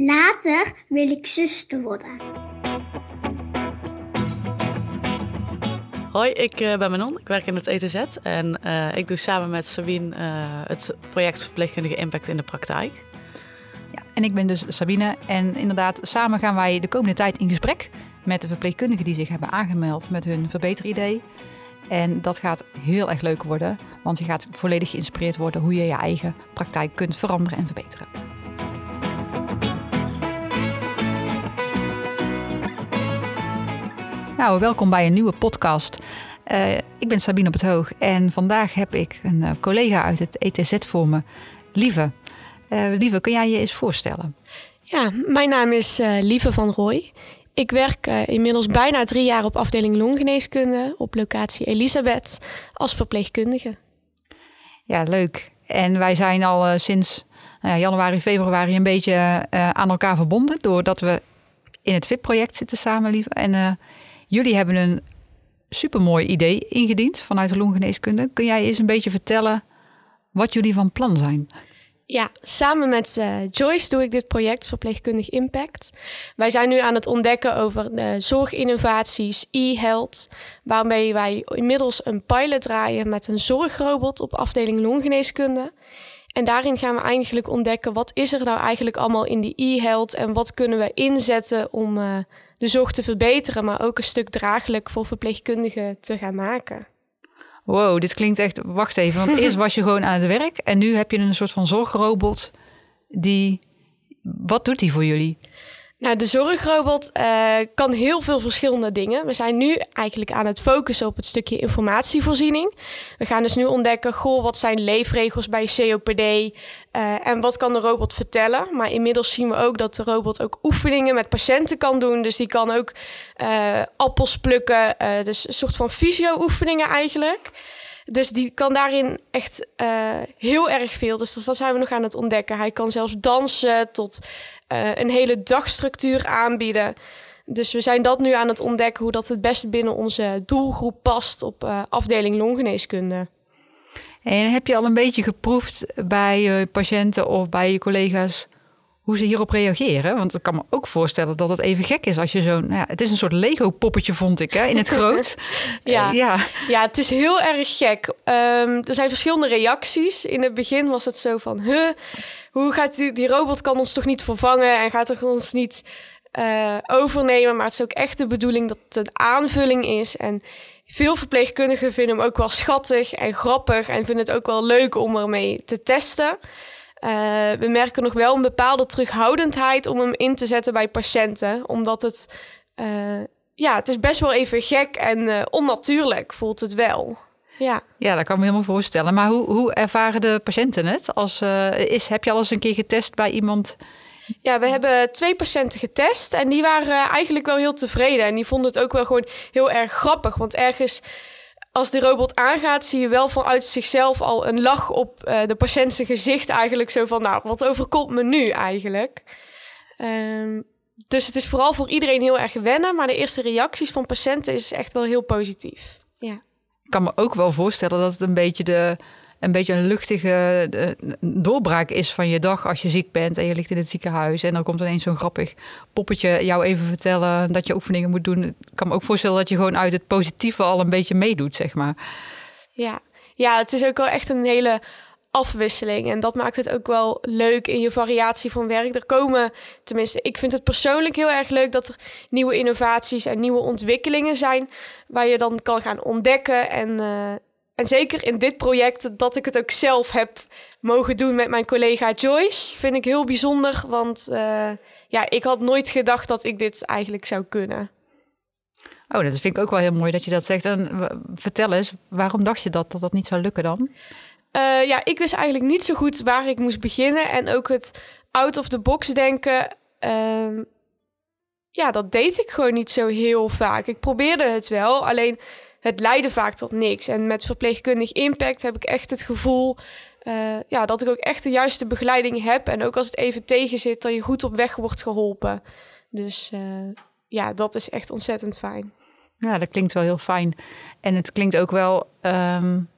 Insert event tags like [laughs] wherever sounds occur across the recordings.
Later wil ik zuster worden. Hoi, ik uh, ben Manon. Ik werk in het ETZ en uh, ik doe samen met Sabine uh, het project Verpleegkundige Impact in de praktijk. Ja, en ik ben dus Sabine en inderdaad samen gaan wij de komende tijd in gesprek met de verpleegkundigen die zich hebben aangemeld met hun verbeteridee. En dat gaat heel erg leuk worden, want je gaat volledig geïnspireerd worden hoe je je eigen praktijk kunt veranderen en verbeteren. Nou, welkom bij een nieuwe podcast. Uh, ik ben Sabine op het Hoog en vandaag heb ik een uh, collega uit het ETZ voor me, Lieve. Uh, Lieve, kun jij je eens voorstellen? Ja, mijn naam is Lieve van Rooij. Ik werk inmiddels bijna drie jaar op afdeling longgeneeskunde op locatie Elisabeth als verpleegkundige. Ja, leuk. En wij zijn al sinds nou januari, februari een beetje aan elkaar verbonden doordat we in het VIP-project zitten samen, Lieve. En Jullie hebben een supermooi idee ingediend vanuit de longgeneeskunde. Kun jij eens een beetje vertellen wat jullie van plan zijn? Ja, samen met uh, Joyce doe ik dit project Verpleegkundig Impact. Wij zijn nu aan het ontdekken over de zorginnovaties, e-health, waarmee wij inmiddels een pilot draaien met een zorgrobot op afdeling longgeneeskunde. En daarin gaan we eigenlijk ontdekken wat is er nou eigenlijk allemaal in die e-health en wat kunnen we inzetten om uh, de zorg te verbeteren, maar ook een stuk draaglijk voor verpleegkundigen te gaan maken. Wow, dit klinkt echt. Wacht even, want eerst was je gewoon aan het werk en nu heb je een soort van zorgrobot die. Wat doet die voor jullie? Nou, de zorgrobot uh, kan heel veel verschillende dingen. We zijn nu eigenlijk aan het focussen op het stukje informatievoorziening. We gaan dus nu ontdekken, goh, wat zijn leefregels bij COPD uh, en wat kan de robot vertellen. Maar inmiddels zien we ook dat de robot ook oefeningen met patiënten kan doen. Dus die kan ook uh, appels plukken, dus een soort van fysio-oefeningen eigenlijk. Dus die kan daarin echt heel erg veel. Dus dat, dat zijn we nog aan het ontdekken. Hij kan zelfs dansen tot een hele dagstructuur aanbieden. Dus we zijn dat nu aan het ontdekken hoe dat het beste binnen onze doelgroep past op afdeling longgeneeskunde. En heb je al een beetje geproefd bij je patiënten of bij je collega's hoe ze hierop reageren? Want ik kan me ook voorstellen dat het even gek is als je zo'n... Nou ja, het is een soort Lego-poppetje, vond ik, hè, in het groot. [laughs] ja. ja. ja, het is heel erg gek. Um, er zijn verschillende reacties. In het begin was het zo van... Huh, hoe gaat die, die robot kan ons toch niet vervangen en gaat er ons niet uh, overnemen. Maar het is ook echt de bedoeling dat het een aanvulling is. En veel verpleegkundigen vinden hem ook wel schattig en grappig. En vinden het ook wel leuk om ermee te testen. Uh, we merken nog wel een bepaalde terughoudendheid om hem in te zetten bij patiënten. Omdat het, uh, ja, het is best wel even gek en onnatuurlijk voelt het wel. Ja. ja, dat kan ik me helemaal voorstellen. Maar hoe, hoe ervaren de patiënten het? Als, is, heb je al eens een keer getest bij iemand? Ja, we hebben twee patiënten getest en die waren eigenlijk wel heel tevreden. En die vonden het ook wel gewoon heel erg grappig. Want ergens, als de robot aangaat, zie je wel vanuit zichzelf al een lach op uh, de patiënt zijn gezicht. Eigenlijk zo van, nou, wat overkomt me nu eigenlijk? Um, dus het is vooral voor iedereen heel erg wennen. Maar de eerste reacties van patiënten is echt wel heel positief. Ja ik kan me ook wel voorstellen dat het een beetje de een beetje een luchtige doorbraak is van je dag als je ziek bent en je ligt in het ziekenhuis en dan komt ineens zo'n grappig poppetje jou even vertellen dat je oefeningen moet doen. Ik kan me ook voorstellen dat je gewoon uit het positieve al een beetje meedoet, zeg maar. Ja, ja het is ook wel echt een hele afwisseling. En dat maakt het ook wel leuk in je variatie van werk. Er komen, tenminste, ik vind het persoonlijk heel erg leuk dat er nieuwe innovaties en nieuwe ontwikkelingen zijn. Waar je dan kan gaan ontdekken. En, uh, en zeker in dit project, dat ik het ook zelf heb mogen doen met mijn collega Joyce, vind ik heel bijzonder. Want uh, ja, ik had nooit gedacht dat ik dit eigenlijk zou kunnen. Oh, dat vind ik ook wel heel mooi dat je dat zegt. En vertel eens, waarom dacht je dat dat, dat niet zou lukken dan? Uh, ja, ik wist eigenlijk niet zo goed waar ik moest beginnen. En ook het out of the box denken. Uh, ja, dat deed ik gewoon niet zo heel vaak. Ik probeerde het wel, alleen het leidde vaak tot niks. En met verpleegkundig impact heb ik echt het gevoel uh, ja, dat ik ook echt de juiste begeleiding heb. En ook als het even tegen zit, dat je goed op weg wordt geholpen. Dus uh, ja, dat is echt ontzettend fijn. Ja, dat klinkt wel heel fijn. En het klinkt ook wel. Um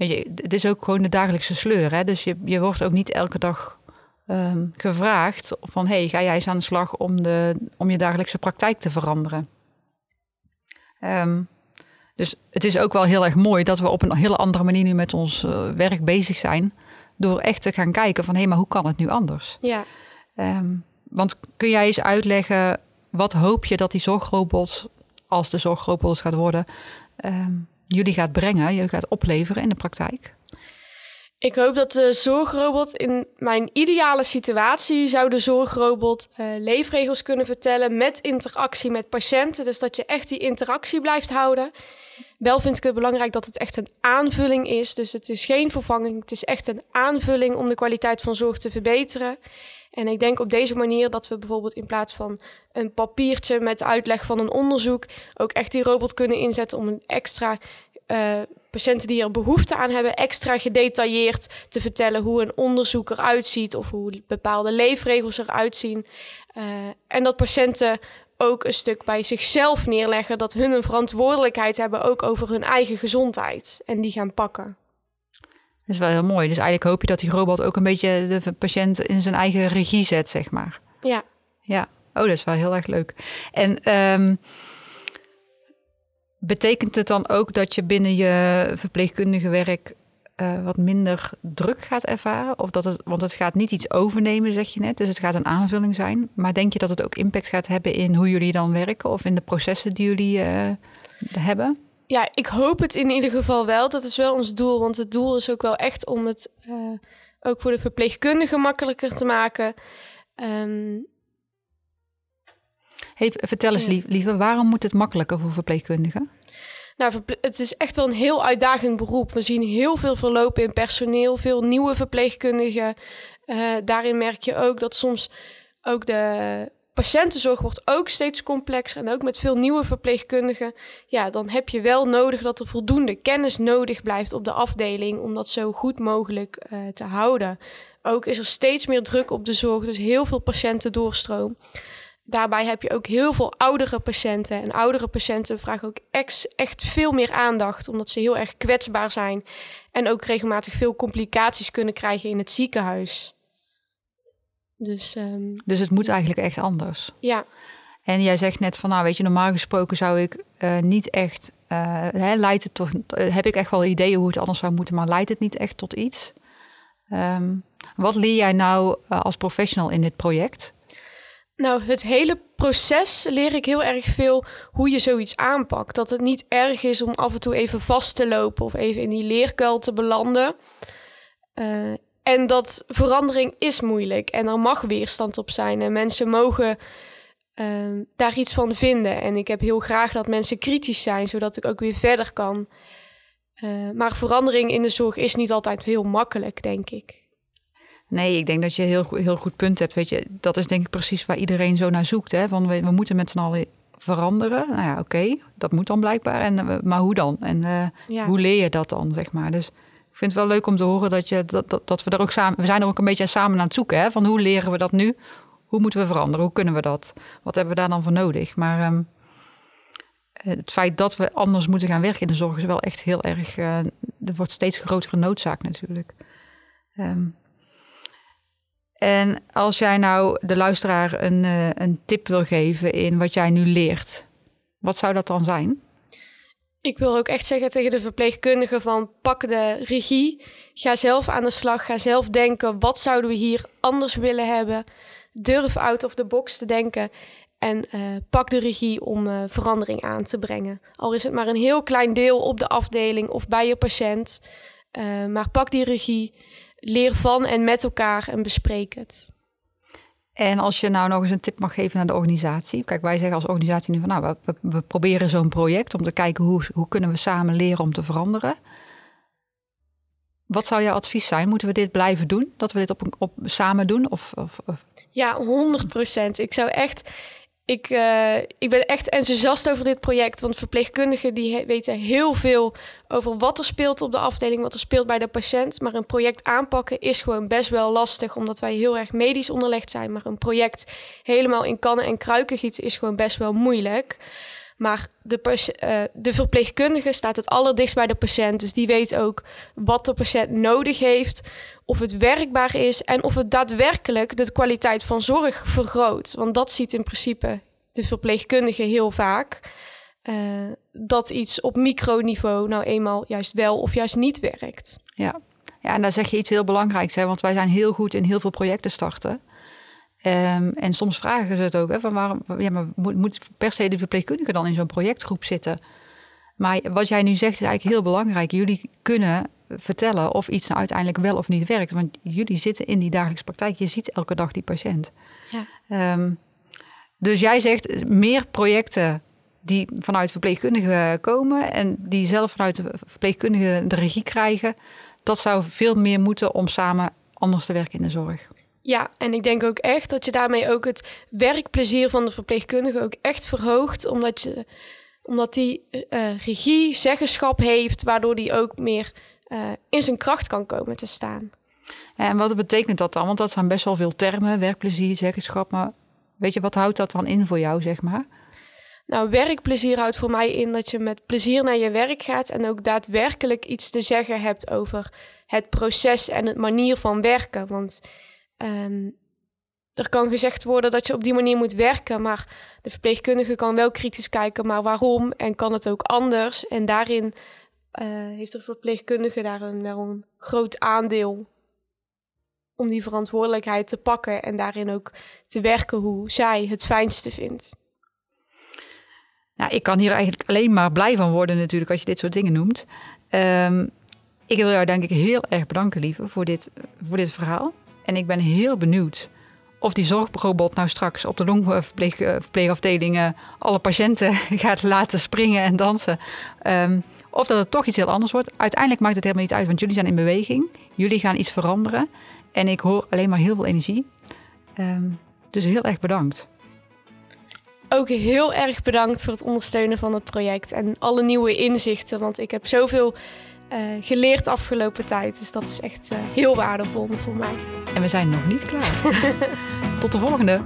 Weet je, het is ook gewoon de dagelijkse sleur. Hè? Dus je, je wordt ook niet elke dag ehm, gevraagd van hey, ga jij eens aan de slag om, de, om je dagelijkse praktijk te veranderen. Ehm, dus het is ook wel heel erg mooi dat we op een hele andere manier nu met ons eh, werk bezig zijn. Door echt te gaan kijken van hé, hey, maar hoe kan het nu anders? Ja. Ehm, want kun jij eens uitleggen, wat hoop je dat die zorgrobot, als de zorgrobot gaat worden, ehm, jullie gaat brengen, jullie gaat opleveren in de praktijk? Ik hoop dat de zorgrobot in mijn ideale situatie zou de zorgrobot uh, leefregels kunnen vertellen met interactie met patiënten. Dus dat je echt die interactie blijft houden. Wel vind ik het belangrijk dat het echt een aanvulling is. Dus het is geen vervanging. Het is echt een aanvulling om de kwaliteit van zorg te verbeteren. En ik denk op deze manier dat we bijvoorbeeld in plaats van een papiertje met uitleg van een onderzoek ook echt die robot kunnen inzetten om een extra uh, patiënten die er behoefte aan hebben, extra gedetailleerd te vertellen hoe een onderzoek eruit ziet of hoe bepaalde leefregels eruit zien. Uh, en dat patiënten ook een stuk bij zichzelf neerleggen dat hun een verantwoordelijkheid hebben ook over hun eigen gezondheid en die gaan pakken. Dat is wel heel mooi. Dus eigenlijk hoop je dat die robot ook een beetje de patiënt in zijn eigen regie zet, zeg maar. Ja. Ja. Oh, dat is wel heel erg leuk. En um, betekent het dan ook dat je binnen je verpleegkundige werk uh, wat minder druk gaat ervaren? Of dat het, want het gaat niet iets overnemen, zeg je net. Dus het gaat een aanvulling zijn. Maar denk je dat het ook impact gaat hebben in hoe jullie dan werken of in de processen die jullie uh, hebben? Ja, ik hoop het in ieder geval wel. Dat is wel ons doel. Want het doel is ook wel echt om het uh, ook voor de verpleegkundigen makkelijker te maken. Um, hey, vertel eens, ja. lieve, waarom moet het makkelijker voor verpleegkundigen? Nou, het is echt wel een heel uitdagend beroep. We zien heel veel verlopen in personeel, veel nieuwe verpleegkundigen. Uh, daarin merk je ook dat soms ook de patiëntenzorg wordt ook steeds complexer. En ook met veel nieuwe verpleegkundigen. Ja, dan heb je wel nodig dat er voldoende kennis nodig blijft op de afdeling om dat zo goed mogelijk uh, te houden. Ook is er steeds meer druk op de zorg, dus heel veel patiënten doorstroom. Daarbij heb je ook heel veel oudere patiënten. En oudere patiënten vragen ook echt veel meer aandacht, omdat ze heel erg kwetsbaar zijn. En ook regelmatig veel complicaties kunnen krijgen in het ziekenhuis. Dus, um... dus het moet eigenlijk echt anders. Ja. En jij zegt net van, nou weet je, normaal gesproken zou ik uh, niet echt, uh, hè, leidt het toch, uh, heb ik echt wel ideeën hoe het anders zou moeten, maar leidt het niet echt tot iets? Um, wat leer jij nou als professional in dit project? Nou, het hele proces leer ik heel erg veel hoe je zoiets aanpakt. Dat het niet erg is om af en toe even vast te lopen of even in die leerkuil te belanden. Uh, en dat verandering is moeilijk en er mag weerstand op zijn. En mensen mogen uh, daar iets van vinden. En ik heb heel graag dat mensen kritisch zijn, zodat ik ook weer verder kan. Uh, maar verandering in de zorg is niet altijd heel makkelijk, denk ik. Nee, ik denk dat je een heel, heel goed punt hebt. Weet je, dat is denk ik precies waar iedereen zo naar zoekt. Hè? Van we, we moeten met z'n allen veranderen. Nou ja, oké, okay, dat moet dan blijkbaar. En, maar hoe dan? En uh, ja. hoe leer je dat dan, zeg maar? Dus ik vind het wel leuk om te horen dat, je, dat, dat, dat we er ook samen... We zijn er ook een beetje samen aan het zoeken, hè? Van hoe leren we dat nu? Hoe moeten we veranderen? Hoe kunnen we dat? Wat hebben we daar dan voor nodig? Maar um, het feit dat we anders moeten gaan werken in de zorg... is wel echt heel erg... Uh, er wordt steeds grotere noodzaak natuurlijk. Um, en als jij nou de luisteraar een, uh, een tip wil geven in wat jij nu leert, wat zou dat dan zijn? Ik wil ook echt zeggen tegen de verpleegkundigen van pak de regie, ga zelf aan de slag, ga zelf denken wat zouden we hier anders willen hebben. Durf out of the box te denken en uh, pak de regie om uh, verandering aan te brengen. Al is het maar een heel klein deel op de afdeling of bij je patiënt, maar pak die regie leer van en met elkaar en bespreek het. En als je nou nog eens een tip mag geven naar de organisatie. Kijk, wij zeggen als organisatie nu van nou, we, we proberen zo'n project om te kijken hoe, hoe kunnen we samen leren om te veranderen. Wat zou jouw advies zijn? Moeten we dit blijven doen? Dat we dit op, op samen doen? Of, of, of? Ja, 100 procent. Ik zou echt ik, uh, ik ben echt enthousiast over dit project. Want verpleegkundigen die weten heel veel over wat er speelt op de afdeling, wat er speelt bij de patiënt. Maar een project aanpakken is gewoon best wel lastig, omdat wij heel erg medisch onderlegd zijn. Maar een project helemaal in kannen en kruiken gieten is gewoon best wel moeilijk. Maar de, uh, de verpleegkundige staat het allerdichtst bij de patiënt. Dus die weet ook wat de patiënt nodig heeft, of het werkbaar is en of het daadwerkelijk de kwaliteit van zorg vergroot. Want dat ziet in principe de verpleegkundige heel vaak. Uh, dat iets op microniveau nou eenmaal juist wel of juist niet werkt. Ja, ja en daar zeg je iets heel belangrijks. Hè? Want wij zijn heel goed in heel veel projecten starten. Um, en soms vragen ze het ook, hè, van waarom ja, maar moet, moet per se de verpleegkundige dan in zo'n projectgroep zitten? Maar wat jij nu zegt is eigenlijk heel belangrijk. Jullie kunnen vertellen of iets nou uiteindelijk wel of niet werkt. Want jullie zitten in die dagelijkse praktijk. Je ziet elke dag die patiënt. Ja. Um, dus jij zegt meer projecten die vanuit verpleegkundigen komen en die zelf vanuit de verpleegkundigen de regie krijgen. Dat zou veel meer moeten om samen anders te werken in de zorg. Ja, en ik denk ook echt dat je daarmee ook het werkplezier van de verpleegkundige ook echt verhoogt, omdat, je, omdat die uh, regie, zeggenschap heeft, waardoor die ook meer uh, in zijn kracht kan komen te staan. en wat betekent dat dan? Want dat zijn best wel veel termen, werkplezier, zeggenschap. Maar weet je, wat houdt dat dan in voor jou, zeg maar? Nou, werkplezier houdt voor mij in dat je met plezier naar je werk gaat en ook daadwerkelijk iets te zeggen hebt over het proces en het manier van werken. Want um, er kan gezegd worden dat je op die manier moet werken, maar de verpleegkundige kan wel kritisch kijken, maar waarom en kan het ook anders? En daarin uh, heeft de verpleegkundige daar een, wel een groot aandeel om die verantwoordelijkheid te pakken en daarin ook te werken hoe zij het fijnste vindt. Nou, ik kan hier eigenlijk alleen maar blij van worden natuurlijk als je dit soort dingen noemt. Um, ik wil jou denk ik heel erg bedanken, lieve, voor dit, voor dit verhaal. En ik ben heel benieuwd of die zorgrobot nou straks op de longverpleegafdelingen alle patiënten [laughs] gaat laten springen en dansen. Um, of dat het toch iets heel anders wordt. Uiteindelijk maakt het helemaal niet uit, want jullie zijn in beweging. Jullie gaan iets veranderen. En ik hoor alleen maar heel veel energie. Um, dus heel erg bedankt. Ook heel erg bedankt voor het ondersteunen van het project en alle nieuwe inzichten. Want ik heb zoveel uh, geleerd afgelopen tijd. Dus dat is echt uh, heel waardevol voor mij. En we zijn nog niet klaar. [laughs] Tot de volgende.